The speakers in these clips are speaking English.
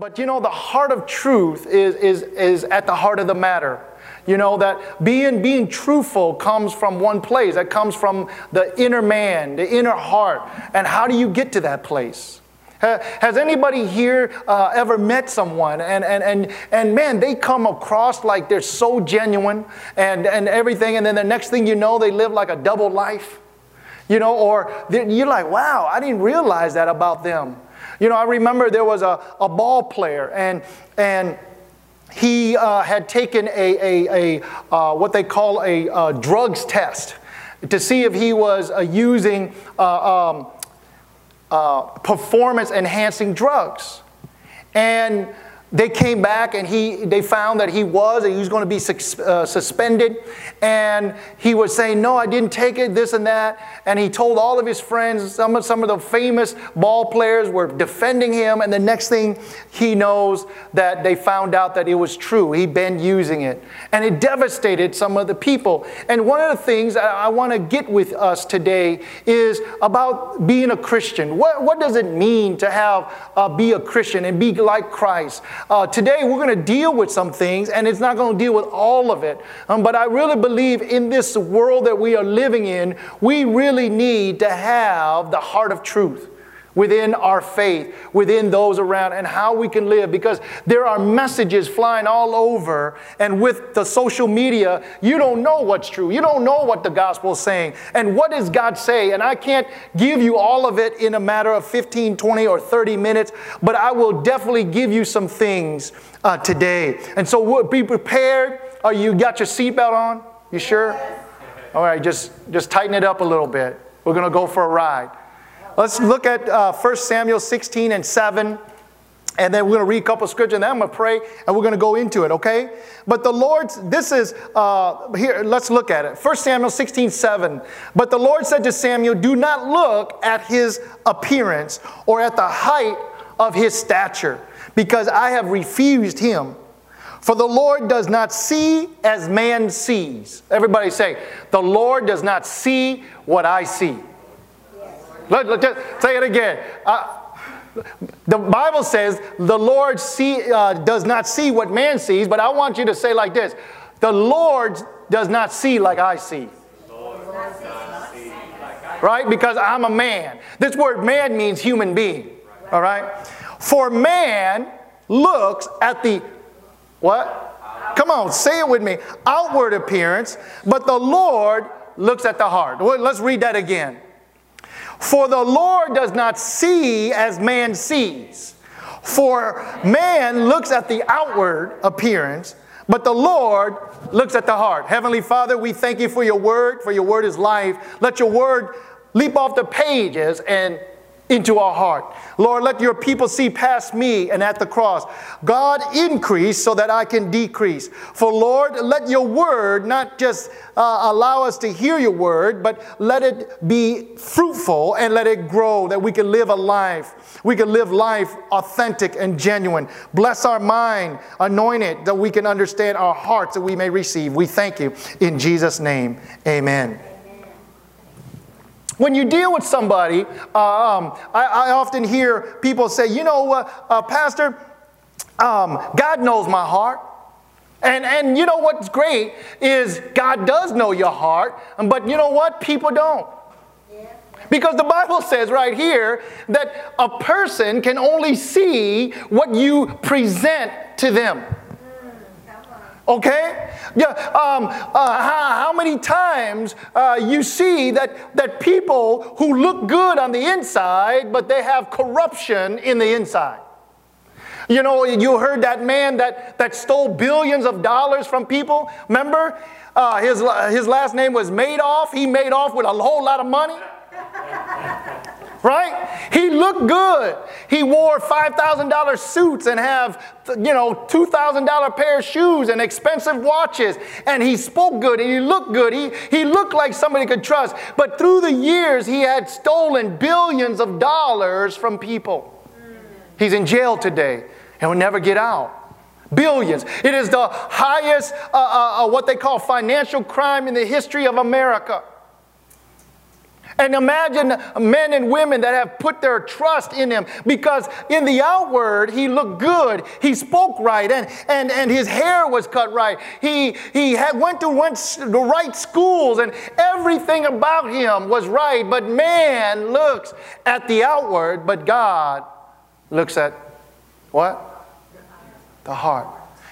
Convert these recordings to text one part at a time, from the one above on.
But you know, the heart of truth is, is, is at the heart of the matter. You know, that being, being truthful comes from one place. That comes from the inner man, the inner heart. And how do you get to that place? Has anybody here uh, ever met someone and, and, and, and man, they come across like they're so genuine and, and everything, and then the next thing you know, they live like a double life? You know, or you're like, wow, I didn't realize that about them. You know, I remember there was a, a ball player, and, and he uh, had taken a, a, a uh, what they call a, drugs test to see if he was uh, using uh, um, uh, performance enhancing drugs. And they came back and he, they found that he was, he was going to be uh, suspended. And he was saying, No, I didn't take it, this and that. And he told all of his friends, some of, some of the famous ball players were defending him. And the next thing he knows, that they found out that it was true. He'd been using it. And it devastated some of the people. And one of the things I, I want to get with us today is about being a Christian. What, what does it mean to have, uh, be a Christian and be like Christ? Uh, today, we're going to deal with some things, and it's not going to deal with all of it. Um, but I really believe in this world that we are living in, we really need to have the heart of truth within our faith, within those around, and how we can live. Because there are messages flying all over, and with the social media, you don't know what's true. You don't know what the gospel is saying. And what does God say? And I can't give you all of it in a matter of 15, 20, or 30 minutes, but I will definitely give you some things uh, today. And so be prepared. Are you got your seatbelt on? You sure? All right, just, just tighten it up a little bit. We're going to go for a ride. Let's look at uh, 1 Samuel 16 and 7. And then we're going to read a couple of scriptures, and then I'm going to pray, and we're going to go into it, okay? But the Lord, this is, uh, here, let's look at it. 1 Samuel 16, 7. But the Lord said to Samuel, Do not look at his appearance or at the height of his stature, because I have refused him. For the Lord does not see as man sees. Everybody say, The Lord does not see what I see. Let, let, just say it again. Uh, the Bible says the Lord see, uh, does not see what man sees, but I want you to say like this The Lord does not see like I see. Right? Because I'm a man. This word man means human being. All right? For man looks at the what? Come on, say it with me. Outward appearance, but the Lord looks at the heart. Let's read that again. For the Lord does not see as man sees. For man looks at the outward appearance, but the Lord looks at the heart. Heavenly Father, we thank you for your word, for your word is life. Let your word leap off the pages and into our heart. Lord, let your people see past me and at the cross. God, increase so that I can decrease. For Lord, let your word not just uh, allow us to hear your word, but let it be fruitful and let it grow that we can live a life. We can live life authentic and genuine. Bless our mind, anoint it that we can understand our hearts that we may receive. We thank you in Jesus' name. Amen. When you deal with somebody, uh, um, I, I, often hear people say, you know, uh, uh, Pastor, um, God knows my heart. And, and you know what's great is God does know your heart, but you know what? People don't. Because the Bible says right here that a person can only see what you present to them. Okay? Yeah. Um, uh, how, how, many times uh, you see that, that people who look good on the inside, but they have corruption in the inside? You know, you heard that man that, that stole billions of dollars from people. Remember? Uh, his, his last name was Madoff. He made off with a whole lot of money right? He looked good. He wore $5,000 suits and have, you know, $2,000 pair of shoes and expensive watches. And he spoke good and he looked good. He, he looked like somebody could trust. But through the years, he had stolen billions of dollars from people. He's in jail today and will never get out. Billions. It is the highest, uh, uh, uh what they call financial crime in the history of America. And imagine men and women that have put their trust in him because in the outward, he looked good. He spoke right and, and, and his hair was cut right. He, he had, went to went the right schools and everything about him was right. But man looks at the outward, but God looks at what? The heart.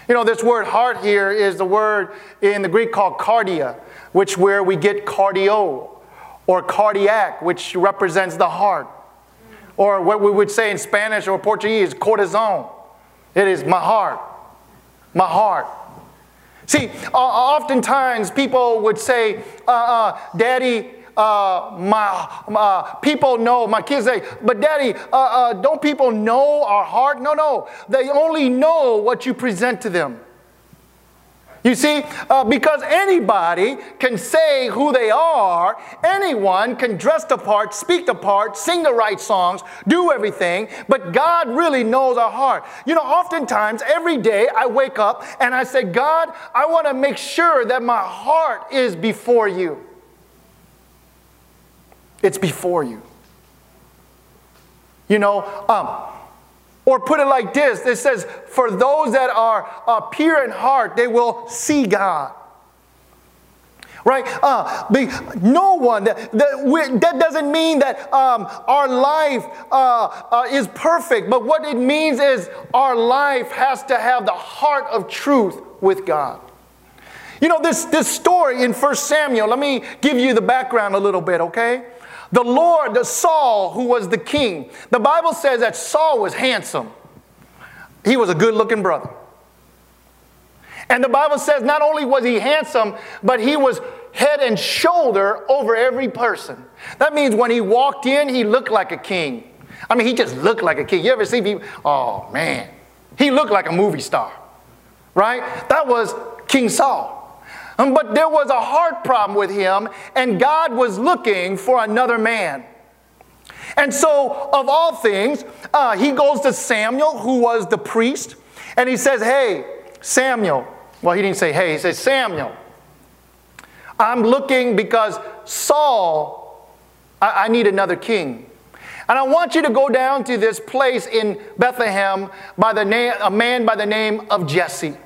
You know, this word heart here is the word in the Greek called cardia, which where we get cardio or cardiac, which represents the heart. Or what we would say in Spanish or Portuguese, corazon. It is my heart. My heart. See, uh, oftentimes people would say, uh, uh, Daddy, uh, my, my, people know, my kids say, but daddy, uh, uh, don't people know our heart? No, no. They only know what you present to them. You see, uh, because anybody can say who they are, anyone can dress the part, speak the part, sing the right songs, do everything, but God really knows our heart. You know, oftentimes every day I wake up and I say, God, I want to make sure that my heart is before you. It's before you. You know, um, or put it like this it says, For those that are uh, pure in heart, they will see God. Right? Uh, no one, that, that, that, doesn't mean that um, our life uh, uh, is perfect, but what it means is our life has to have the heart of truth with God. You know, this, this story in 1 Samuel, let me give you the background a little bit, okay? The Lord, the Saul, who was the king, the Bible says that Saul was handsome. He was a good looking brother. And the Bible says not only was he handsome, but he was head and shoulder over every person. That means when he walked in, he looked like a king. I mean, he just looked like a king. You ever see people? Oh, man. He looked like a movie star, right? That was King Saul. Um, but there was a heart problem with him, and God was looking for another man. And so, of all things, uh, he goes to Samuel, who was the priest, and he says, Hey, Samuel. Well, he didn't say, Hey, he says, Samuel. I'm looking because Saul, I, I need another king. And I want you to go down to this place in Bethlehem by the name, a man by the name of Jesse.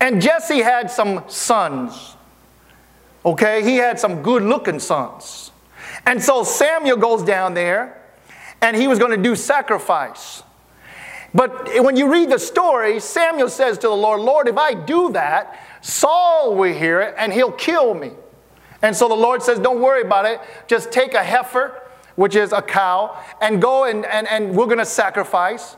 And Jesse had some sons. Okay, he had some good looking sons. And so Samuel goes down there and he was going to do sacrifice. But when you read the story, Samuel says to the Lord, Lord, if I do that, Saul will hear it and he'll kill me. And so the Lord says, Don't worry about it. Just take a heifer, which is a cow, and go and, and, and we're going to sacrifice.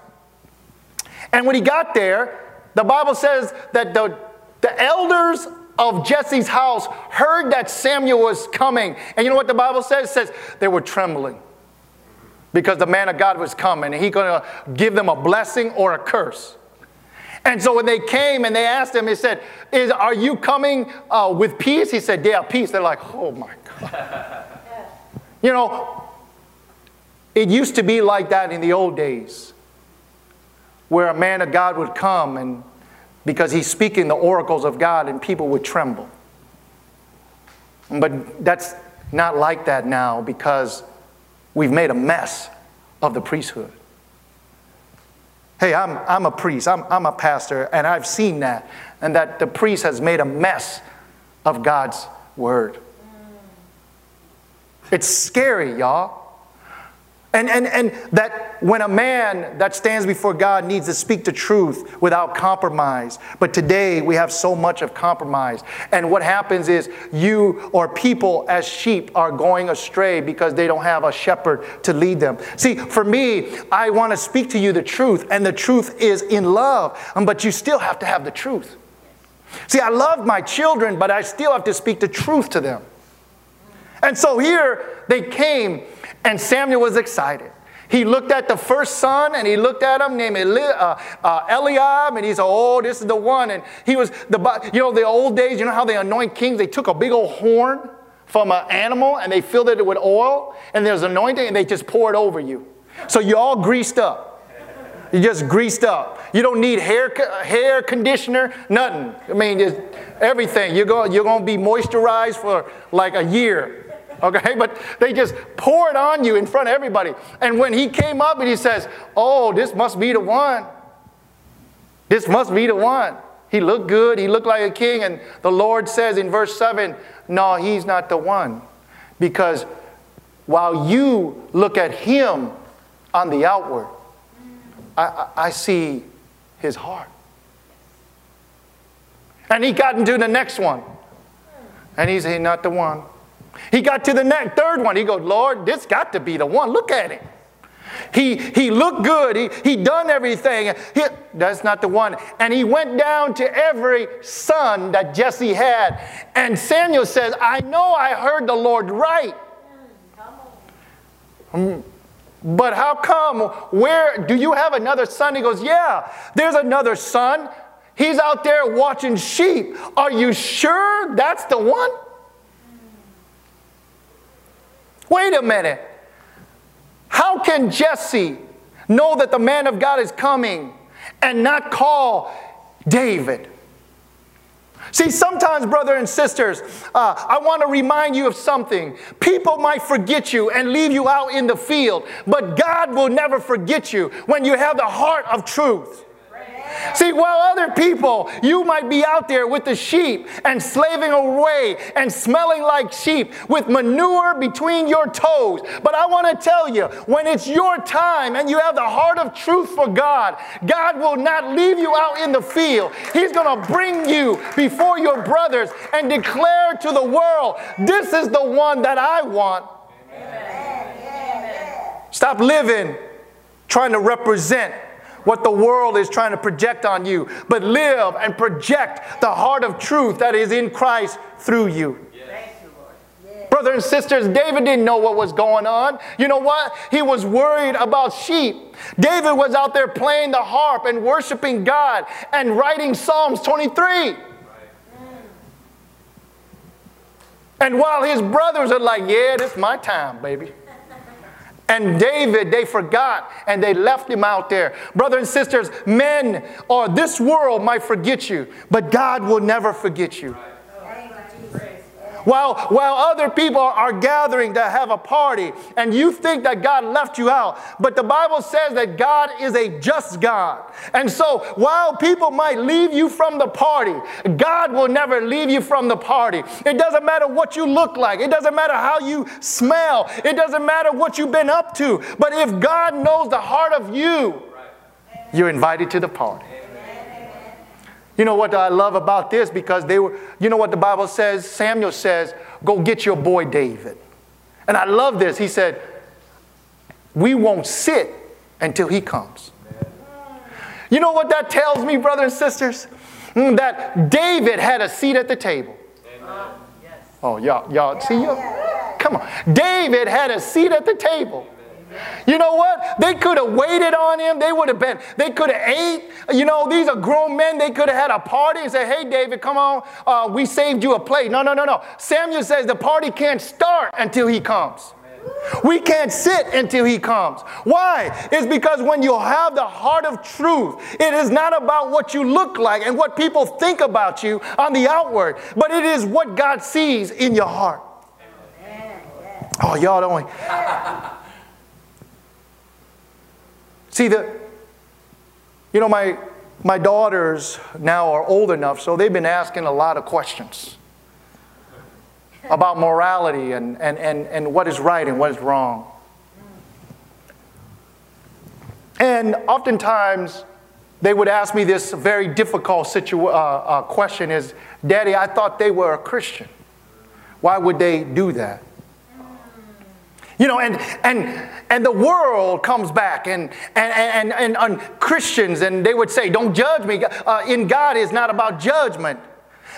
And when he got there, the Bible says that the, the elders of Jesse's house heard that Samuel was coming. And you know what the Bible says? It says they were trembling because the man of God was coming and he's going to give them a blessing or a curse. And so when they came and they asked him, he said, Is, Are you coming uh, with peace? He said, Yeah, peace. They're like, Oh my God. you know, it used to be like that in the old days where a man of God would come and because he's speaking the oracles of God and people would tremble. But that's not like that now because we've made a mess of the priesthood. Hey, I'm, I'm a priest, I'm, I'm a pastor, and I've seen that, and that the priest has made a mess of God's word. It's scary, y'all. And, and, and that when a man that stands before God needs to speak the truth without compromise. But today we have so much of compromise. And what happens is you or people as sheep are going astray because they don't have a shepherd to lead them. See, for me, I want to speak to you the truth, and the truth is in love. Um, but you still have to have the truth. See, I love my children, but I still have to speak the truth to them. And so here they came and Samuel was excited. He looked at the first son and he looked at him named Eli, uh, uh, Eliab and he said, Oh, this is the one. And he was, the, you know, the old days, you know how they anoint kings? They took a big old horn from an animal and they filled it with oil and there's anointing and they just pour it over you. So you're all greased up. You just greased up. You don't need hair, hair conditioner, nothing. I mean, just everything. You're going, you're going to be moisturized for like a year. Okay, but they just pour it on you in front of everybody. And when he came up and he says, Oh, this must be the one. This must be the one. He looked good, he looked like a king. And the Lord says in verse 7, No, he's not the one. Because while you look at him on the outward, I, I, see his heart. And he got into the next one. And he said, Not the one. He got to the next, third one. He goes, Lord, this got to be the one. Look at him. He, he looked good. He, he done everything. He, that's not the one. And he went down to every son that Jesse had. And Samuel says, I know I heard the Lord right. Mm, but how come? Where do you have another son? He goes, Yeah, there's another son. He's out there watching sheep. Are you sure that's the one? Wait a minute. How can Jesse know that the man of God is coming and not call David? See, sometimes, brother and sisters, uh, I want to remind you of something. People might forget you and leave you out in the field, but God will never forget you when you have the heart of truth. See, while other people, you might be out there with the sheep and slaving away and smelling like sheep with manure between your toes. But I want to tell you, when it's your time and you have the heart of truth for God, God will not leave you out in the field. He's going to bring you before your brothers and declare to the world, This is the one that I want. Amen. Stop living trying to represent what the world is trying to project on you, but live and project the heart of truth that is in Christ through you. Brothers and sisters, David didn't know what was going on. You know what? He was worried about sheep. David was out there playing the harp and worshiping God and writing Psalms 23. And while his brothers are like, yeah, this is my time, baby. And David, they forgot and they left him out there. Brothers and sisters, men or this world might forget you, but God will never forget you. While, while other people are gathering to have a party and you think that God left you out, but the Bible says that God is a just God. And so while people might leave you from the party, God will never leave you from the party. It doesn't matter what you look like, it doesn't matter how you smell, it doesn't matter what you've been up to. But if God knows the heart of you, you're invited to the party. You know what I love about this? Because they were, you know what the Bible says? Samuel says, Go get your boy David. And I love this. He said, We won't sit until he comes. You know what that tells me, brothers and sisters? Mm, that David had a seat at the table. Oh, y'all, y'all, see, y'all? Come on. David had a seat at the table. You know what? They could have waited on him. They would have been, they could have ate. You know, these are grown men. They could have had a party and said, hey, David, come on. Uh, we saved you a plate. No, no, no, no. Samuel says the party can't start until he comes. We can't sit until he comes. Why? It's because when you have the heart of truth, it is not about what you look like and what people think about you on the outward, but it is what God sees in your heart. Oh, y'all don't. See, the, you know, my, my daughters now are old enough, so they've been asking a lot of questions about morality and, and, and, and what is right and what is wrong. And oftentimes, they would ask me this very difficult situ- uh, uh, question is, Daddy, I thought they were a Christian. Why would they do that? You know, and, and, and the world comes back and, and, and, and, and Christians, and they would say, Don't judge me. Uh, in God is not about judgment.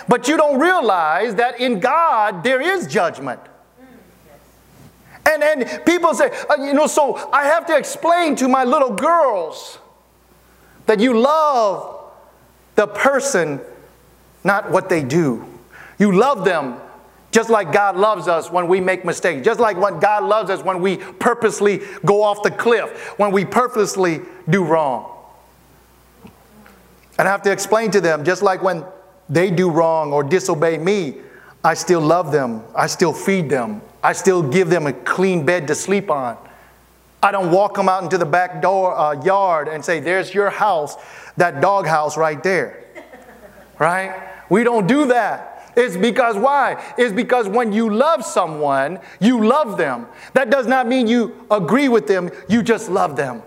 But you don't realize that in God there is judgment. And, and people say, uh, you know, so I have to explain to my little girls that you love the person, not what they do. You love them just like God loves us when we make mistakes. Just like when God loves us when we purposely go off the cliff, when we purposely do wrong. And I have to explain to them, just like when they do wrong or disobey me, I still love them. I still feed them. I still give them a clean bed to sleep on. I don't walk them out into the back door uh, yard and say, "There's your house, that dog house right there." right? We don't do that. It's because why? It's because when you love someone, you love them. That does not mean you agree with them, you just love them.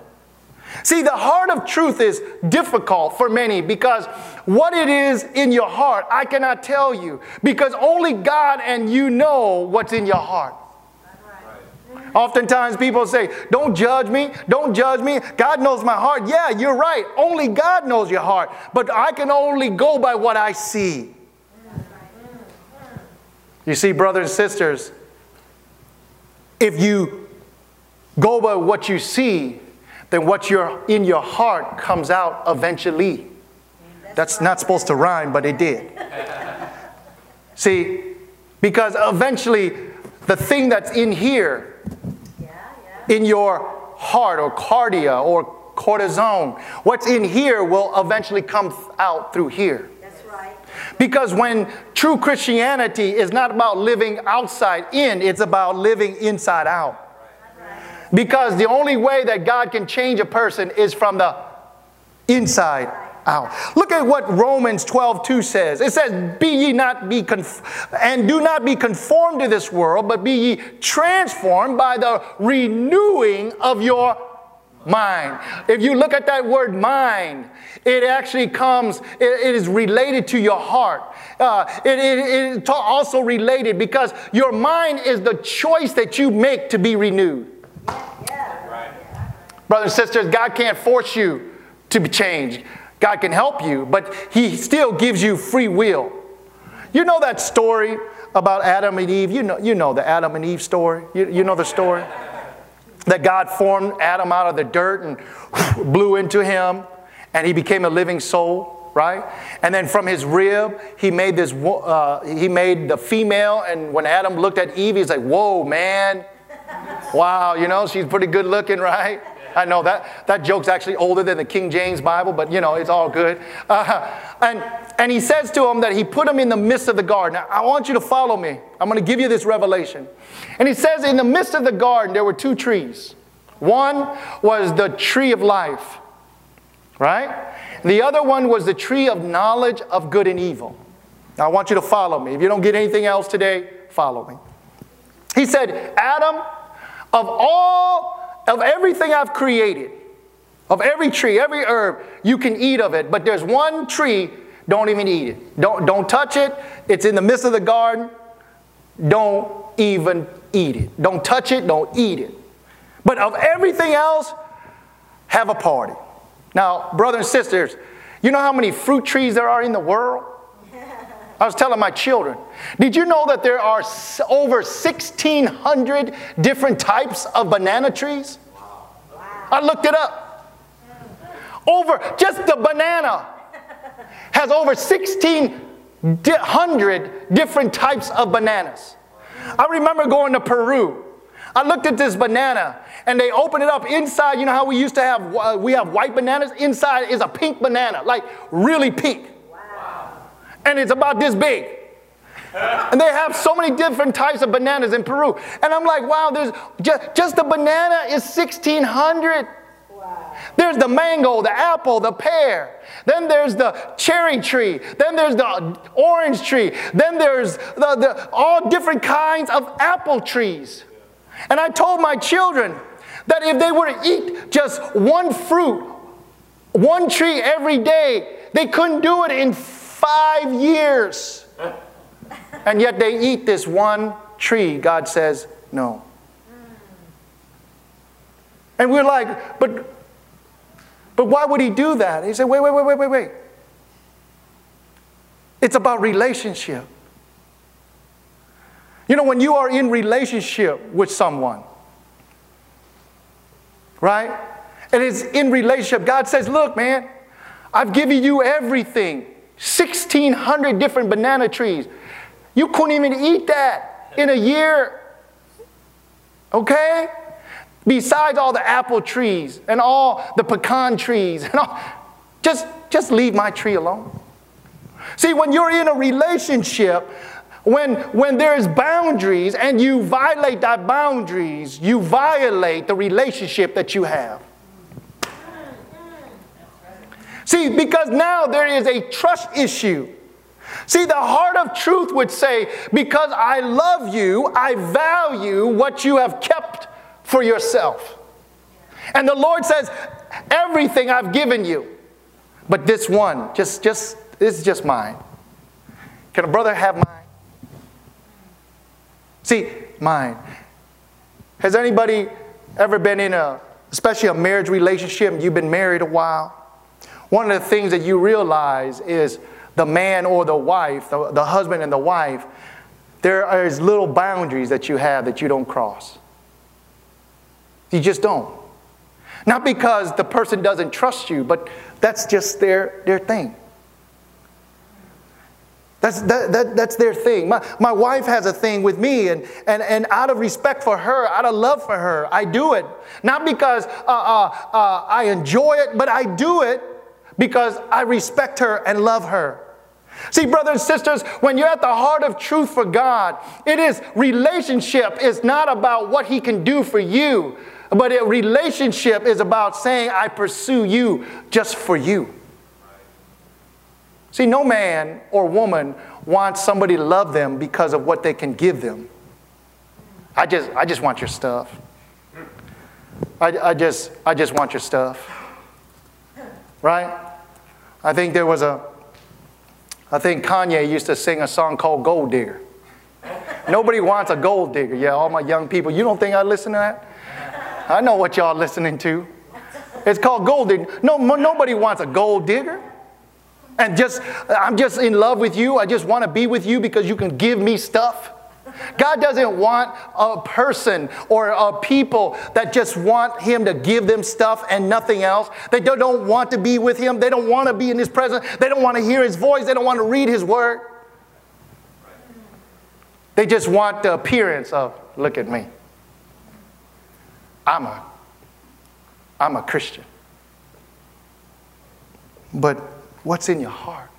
See, the heart of truth is difficult for many because what it is in your heart, I cannot tell you because only God and you know what's in your heart. Oftentimes people say, Don't judge me, don't judge me. God knows my heart. Yeah, you're right. Only God knows your heart. But I can only go by what I see. You see, brothers and sisters, if you go by what you see, then what you're in your heart comes out eventually. That's not supposed to rhyme, but it did. See, because eventually the thing that's in here, in your heart or cardia or corazon, what's in here will eventually come out through here. Because when true Christianity is not about living outside in, it's about living inside out. Because the only way that God can change a person is from the inside out. Look at what Romans 12, 2 says. It says, Be ye not be and do not be conformed to this world, but be ye transformed by the renewing of your mind. If you look at that word mind, it actually comes, it, it is related to your heart. Uh, it, it, it's also related because your mind is the choice that you make to be renewed. Yeah. Right. Brothers and sisters, God can't force you to be changed. God can help you, but He still gives you free will. You know that story about Adam and Eve? You know, you know the Adam and Eve story. You, you know the story? That God formed Adam out of the dirt and blew into him, and he became a living soul, right? And then from his rib, he made this. Uh, he made the female, and when Adam looked at Eve, he's like, "Whoa, man! Wow, you know she's pretty good looking, right?" I know that, that joke's actually older than the King James Bible, but you know, it's all good. Uh, and, and he says to him that he put him in the midst of the garden. I want you to follow me. I'm going to give you this revelation. And he says, in the midst of the garden, there were two trees. One was the tree of life, right? The other one was the tree of knowledge of good and evil. Now, I want you to follow me. If you don't get anything else today, follow me. He said, Adam, of all of everything I've created, of every tree, every herb, you can eat of it. But there's one tree, don't even eat it. Don't, don't touch it. It's in the midst of the garden. Don't even eat it. Don't touch it, don't eat it. But of everything else, have a party. Now, brothers and sisters, you know how many fruit trees there are in the world? I was telling my children, did you know that there are over 1,600 different types of banana trees? I looked it up. Over, just the banana has over 1,600 different types of bananas. I remember going to Peru. I looked at this banana and they open it up inside. You know how we used to have, uh, we have white bananas? Inside is a pink banana, like really pink and it's about this big. and they have so many different types of bananas in Peru. And I'm like, wow, there's just, just the banana is 1600. Wow. There's the mango, the apple, the pear. Then there's the cherry tree. Then there's the orange tree. Then there's the, the, all different kinds of apple trees. And I told my children that if they were to eat just one fruit, one tree every day, they couldn't do it in five years. And yet they eat this one tree. God says, no. And we're like, but, but why would he do that? He said, wait, wait, wait, wait, wait, wait. It's about relationship. You know, when you are in relationship with someone, right? And it's in relationship, God says, look, man, I've given you everything. 1,600 different banana trees. You couldn't even eat that in a year. Okay? Besides all the apple trees and all the pecan trees and all, just, just leave my tree alone. See, when you're in a relationship, when, when there's boundaries and you violate that boundaries, you violate the relationship that you have. See, because now there is a trust issue. See, the heart of truth would say, Because I love you, I value what you have kept for yourself. And the Lord says, Everything I've given you, but this one, just, just, this is just mine. Can a brother have mine? See, mine. Has anybody ever been in a, especially a marriage relationship, and you've been married a while? One of the things that you realize is the man or the wife, the, the husband and the wife, there is little boundaries that you have that you don't cross. You just don't. Not because the person doesn't trust you, but that's just their, their thing. That's, that, that, that's their thing. My, my wife has a thing with me, and, and, and out of respect for her, out of love for her, I do it. Not because uh, uh, uh, I enjoy it, but I do it because I respect her and love her. See, brothers and sisters, when you're at the heart of truth for God, it is relationship is not about what He can do for you, but a relationship is about saying, I pursue you just for you. See, no man or woman wants somebody to love them because of what they can give them. I just, I just want your stuff. I, I, just, I just want your stuff. Right? I think there was a, I think Kanye used to sing a song called Gold Digger. Nobody wants a gold digger. Yeah, all my young people, you don't think I listen to that? I know what y'all listening to. It's called gold digger. No, nobody wants a gold digger. And just, I'm just in love with you. I just want to be with you because you can give me stuff. God doesn't want a person or a people that just want Him to give them stuff and nothing else. They don't want to be with Him. They don't want to be in His presence. They don't want to hear His voice. They don't want to read His word. They just want the appearance of, look at me. I'm a, I'm a Christian. But what's in your heart?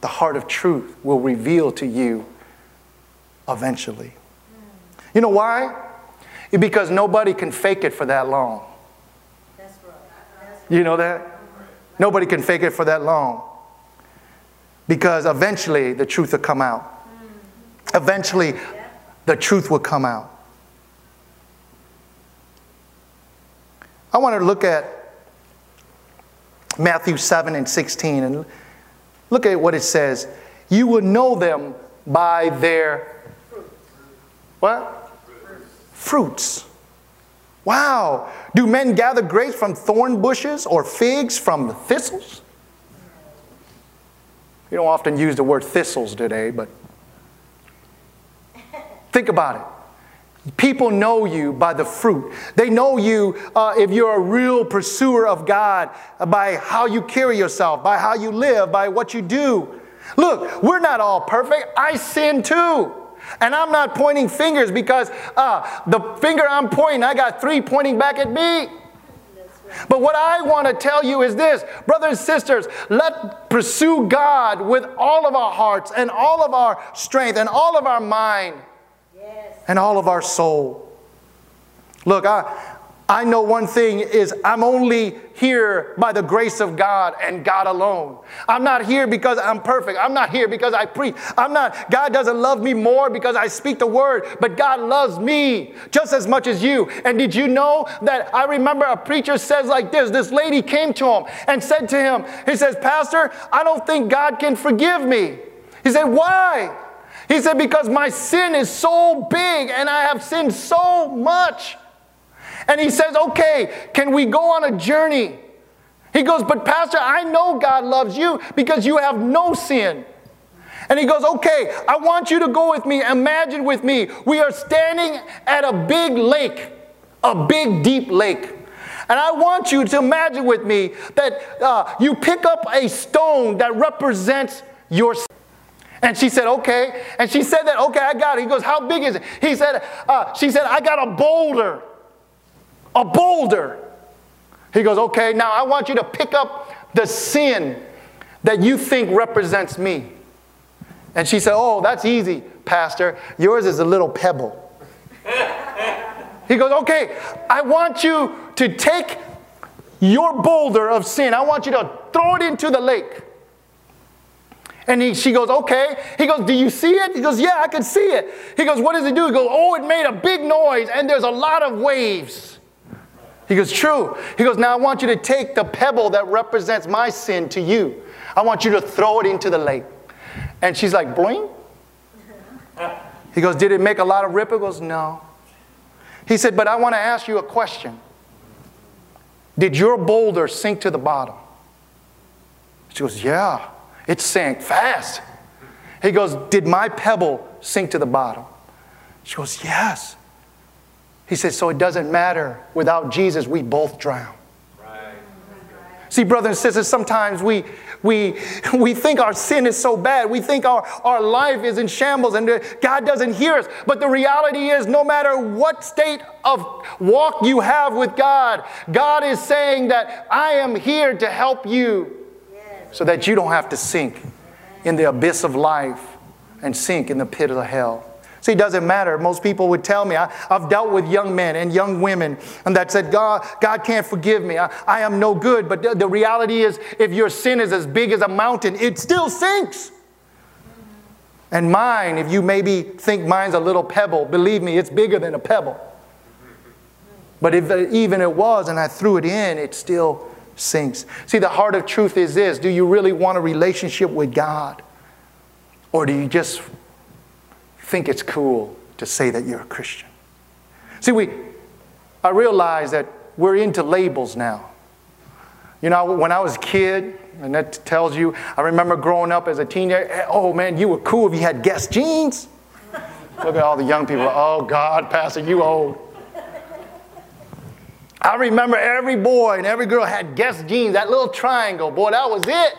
The heart of truth will reveal to you eventually. You know why? Because nobody can fake it for that long. You know that? Nobody can fake it for that long. Because eventually the truth will come out. Eventually the truth will come out. I want to look at Matthew 7 and 16 and look at what it says. You will know them by their what? Fruits. Wow. Do men gather grapes from thorn bushes or figs from thistles? We don't often use the word thistles today, but think about it. People know you by the fruit. They know you uh, if you're a real pursuer of God by how you carry yourself, by how you live, by what you do. Look, we're not all perfect. I sin too. And I'm not pointing fingers because uh, the finger I'm pointing, I got three pointing back at me. But what I want to tell you is this, brothers and sisters, let pursue God with all of our hearts and all of our strength and all of our mind yes. and all of our soul. Look, I, I know one thing is I'm only here by the grace of God and God alone. I'm not here because I'm perfect. I'm not here because I preach. I'm not, God doesn't love me more because I speak the word, but God loves me just as much as you. And did you know that I remember a preacher says like this this lady came to him and said to him, He says, Pastor, I don't think God can forgive me. He said, Why? He said, Because my sin is so big and I have sinned so much. And he says, Okay, can we go on a journey? He goes, But Pastor, I know God loves you because you have no sin. And he goes, Okay, I want you to go with me. Imagine with me, we are standing at a big lake, a big, deep lake. And I want you to imagine with me that uh, you pick up a stone that represents your sin. And she said, okay. And she said that, okay, I got it. He goes, how big is it? He said, uh, she said, I got a boulder a boulder. He goes, Okay, now I want you to pick up the sin that you think represents me. And she said, Oh, that's easy, Pastor. Yours is a little pebble. he goes, Okay, I want you to take your boulder of sin, I want you to throw it into the lake. And he, she goes, okay. He goes, do you see it? He goes, yeah, I can see it. He goes, what does it do? He goes, oh, it made a big noise and there's a lot of waves. He goes, true. He goes, now I want you to take the pebble that represents my sin to you. I want you to throw it into the lake. And she's like, boing. He goes, did it make a lot of ripple? He goes, no. He said, but I want to ask you a question. Did your boulder sink to the bottom? She goes, yeah. It sank fast. He goes, Did my pebble sink to the bottom? She goes, Yes. He says, So it doesn't matter. Without Jesus, we both drown. See, brothers and sisters, sometimes we, we, we think our sin is so bad. We think our, our life is in shambles and God doesn't hear us. But the reality is, no matter what state of walk you have with God, God is saying that I am here to help you so that you don't have to sink in the abyss of life and sink in the pit of hell. See, it doesn't matter. Most people would tell me, I, have dealt with young men and young women and that said, God, God can't forgive me. I, I am no good. But the, the reality is, if your sin is as big as a mountain, it still sinks. And mine, if you maybe think mine's a little pebble, believe me, it's bigger than a pebble. But if even it was and I threw it in, it still sinks. See, the heart of truth is this do you really want a relationship with God? Or do you just think it's cool to say that you're a Christian? See, we, I realize that we're into labels now. You know, when I was a kid, and that tells you, I remember growing up as a teenager, oh man, you were cool if you had Guess jeans. Look at all the young people, oh God, Pastor, you old. I remember every boy and every girl had Guess jeans, that little triangle. Boy, that was it.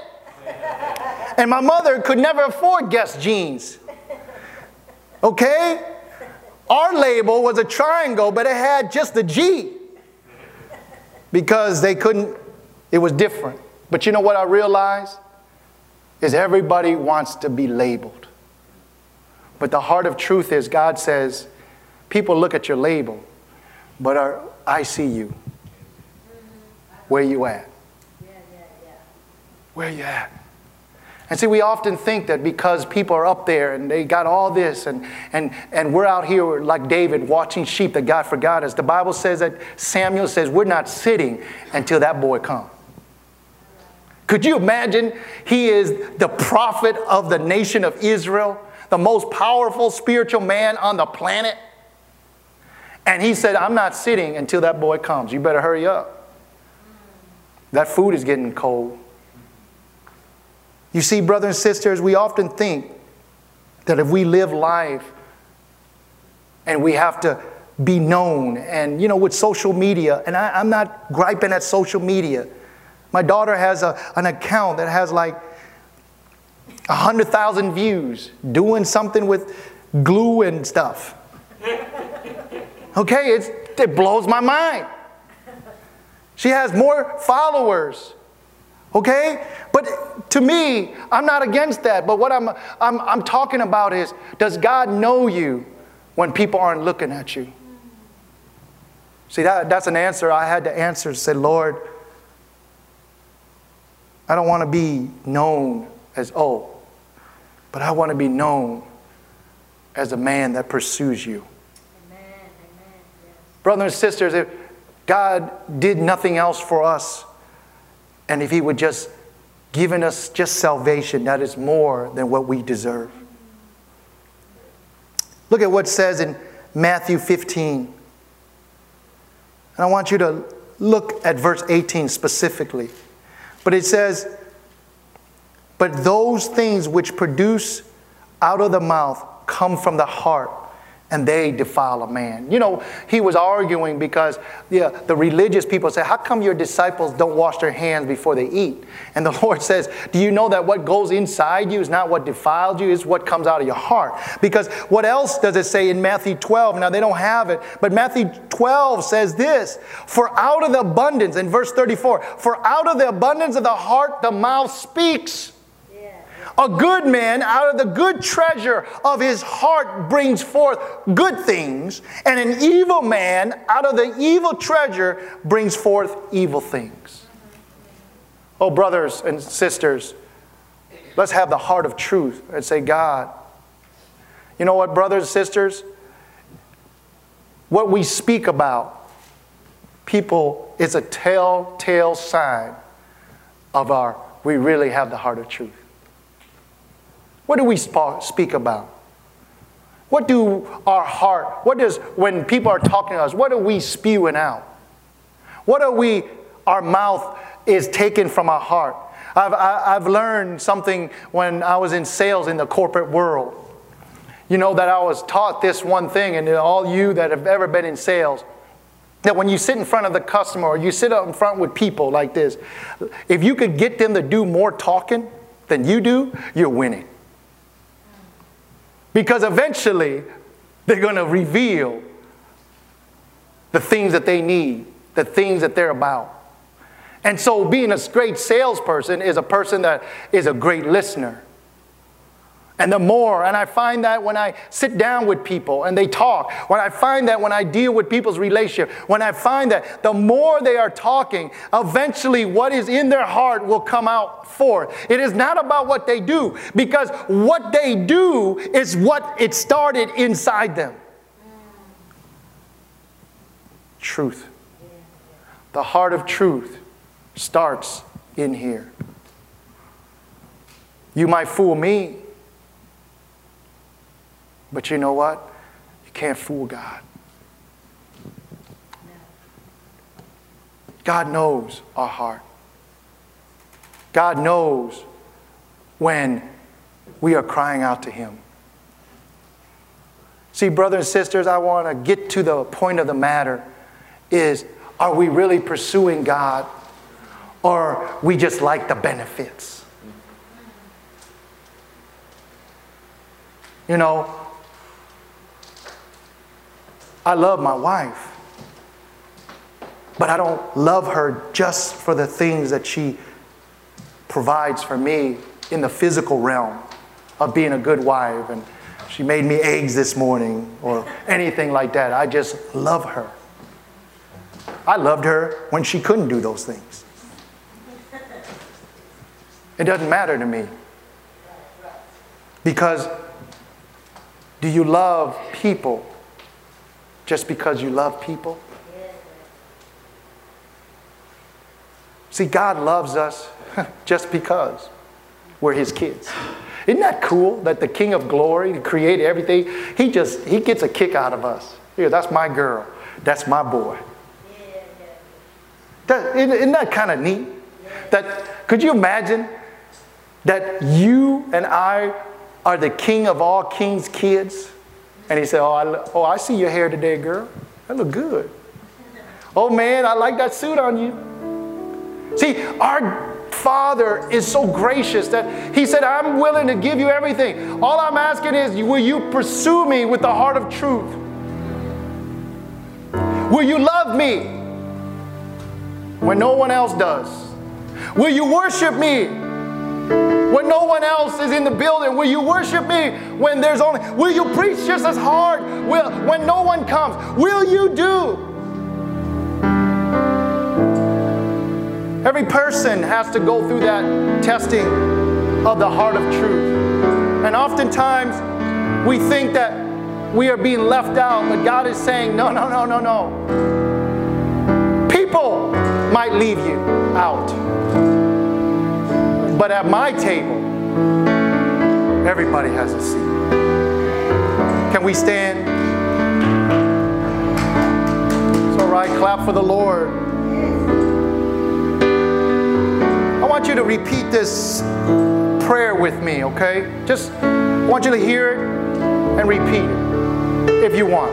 And my mother could never afford Guess jeans. Okay? Our label was a triangle, but it had just a G because they couldn't, it was different. But you know what I realized? Is everybody wants to be labeled. But the heart of truth is God says, people look at your label, but are, I see you. Where you at? Where you at? And see, we often think that because people are up there and they got all this, and, and, and we're out here like David watching sheep that God forgot us. The Bible says that Samuel says we're not sitting until that boy comes. Could you imagine? He is the prophet of the nation of Israel, the most powerful spiritual man on the planet. And he said, I'm not sitting until that boy comes. You better hurry up. That food is getting cold. You see, brothers and sisters, we often think that if we live life and we have to be known, and you know, with social media, and I, am not griping at social media. My daughter has a, an account that has like 100,000 views doing something with glue and stuff. Okay, it blows my mind. She has more followers. Okay? But to me, I'm not against that. But what I'm, I'm, I'm talking about is does God know you when people aren't looking at you? See, that, that's an answer I had to answer. Say, Lord, I don't want to be known as, oh, but I want to be known as a man that pursues you. Brothers and sisters, if God did nothing else for us, and if He would just given us just salvation, that is more than what we deserve. Look at what says in Matthew 15. And I want you to look at verse 18 specifically. But it says, But those things which produce out of the mouth come from the heart and they defile a man. You know, he was arguing because yeah, the religious people say, How come your disciples don't wash their hands before they eat? And the Lord says, Do you know that what goes inside you is not what defiled you, it's what comes out of your heart? Because what else does it say in Matthew 12? Now they don't have it, but Matthew 12 says this For out of the abundance, in verse 34, for out of the abundance of the heart, the mouth speaks. A good man out of the good treasure of his heart brings forth good things, and an evil man out of the evil treasure brings forth evil things. Oh, brothers and sisters, let's have the heart of truth and say, God, you know what, brothers and sisters? What we speak about, people, is a telltale sign of our, we really have the heart of truth. What do we speak about? What do our heart, what does, when people are talking to us, what are we spewing out? What are we, our mouth is taken from our heart? I've, I've learned something when I was in sales in the corporate world. You know, that I was taught this one thing, and all you that have ever been in sales, that when you sit in front of the customer or you sit up in front with people like this, if you could get them to do more talking than you do, you're winning. Because eventually they're going to reveal the things that they need, the things that they're about. And so being a great salesperson is a person that is a great listener. And the more, and I find that when I sit down with people and they talk, when I find that when I deal with people's relationship, when I find that the more they are talking, eventually what is in their heart will come out forth. It is not about what they do, because what they do is what it started inside them. Truth. The heart of truth starts in here. You might fool me but you know what? You can't fool God. God knows our heart. God knows when we are crying out to Him. See, brothers and sisters, I want to get to the point of the matter is are we really pursuing God or we just like the benefits? You know, I love my wife, but I don't love her just for the things that she provides for me in the physical realm of being a good wife and she made me eggs this morning or anything like that. I just love her. I loved her when she couldn't do those things. It doesn't matter to me. Because do you love people just because you love people? See, God loves us just because we're his kids. Isn't that cool that the King of Glory, to create everything, he just he gets a kick out of us. Here, that's my girl. That's my boy. That, isn't that kind of neat? That could you imagine that you and I are the king of all kings' kids? And he said, oh I, oh, I see your hair today, girl. That look good. Oh, man, I like that suit on you. See, our Father is so gracious that He said, I'm willing to give you everything. All I'm asking is, will you pursue me with the heart of truth? Will you love me when no one else does? Will you worship me when no one else is in the building? Will you worship me when there's only, will you preach just as hard will, when no one comes? Will you do? Every person has to go through that testing of the heart of truth. And oftentimes we think that we are being left out, but God is saying, no, no, no, no, no. People might leave you out. But at my table, everybody has a seat. Can we stand? It's all right. Clap for the Lord. I want you to repeat this prayer with me, okay? Just want you to hear it and repeat it if you want.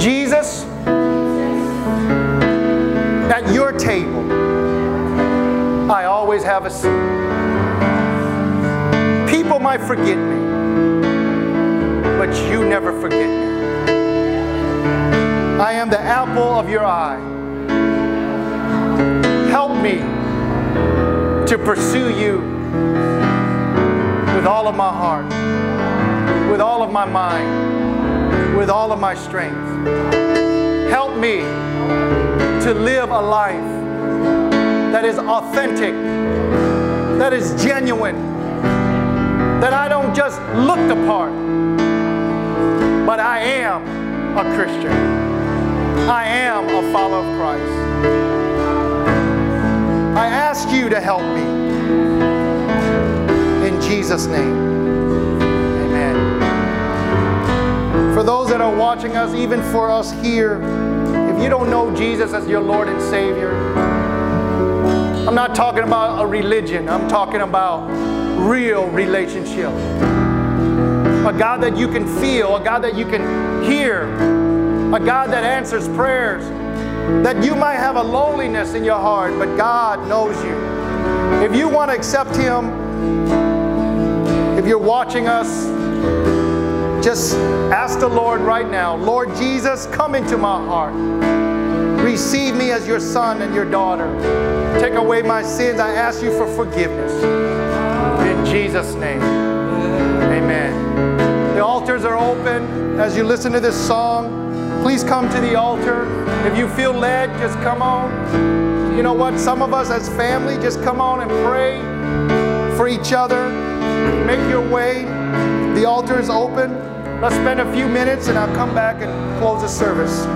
Jesus, at your table, I always have a seat. People might forget me, but you never forget me. I am the apple of your eye. Help me to pursue you with all of my heart, with all of my mind, with all of my strength. Help me to live a life that is authentic, that is genuine, that I don't just look the part, but I am a Christian. I am a follower of Christ. I ask you to help me. In Jesus' name, amen. For those that are watching us, even for us here, if you don't know Jesus as your Lord and Savior, I'm not talking about a religion, I'm talking about real relationship. A God that you can feel, a God that you can hear, a God that answers prayers. That you might have a loneliness in your heart, but God knows you. If you want to accept Him, if you're watching us, just ask the Lord right now Lord Jesus, come into my heart. Receive me as your son and your daughter. Take away my sins. I ask you for forgiveness. Jesus' name, amen. The altars are open as you listen to this song. Please come to the altar. If you feel led, just come on. You know what? Some of us as family, just come on and pray for each other. Make your way. The altar is open. Let's spend a few minutes and I'll come back and close the service.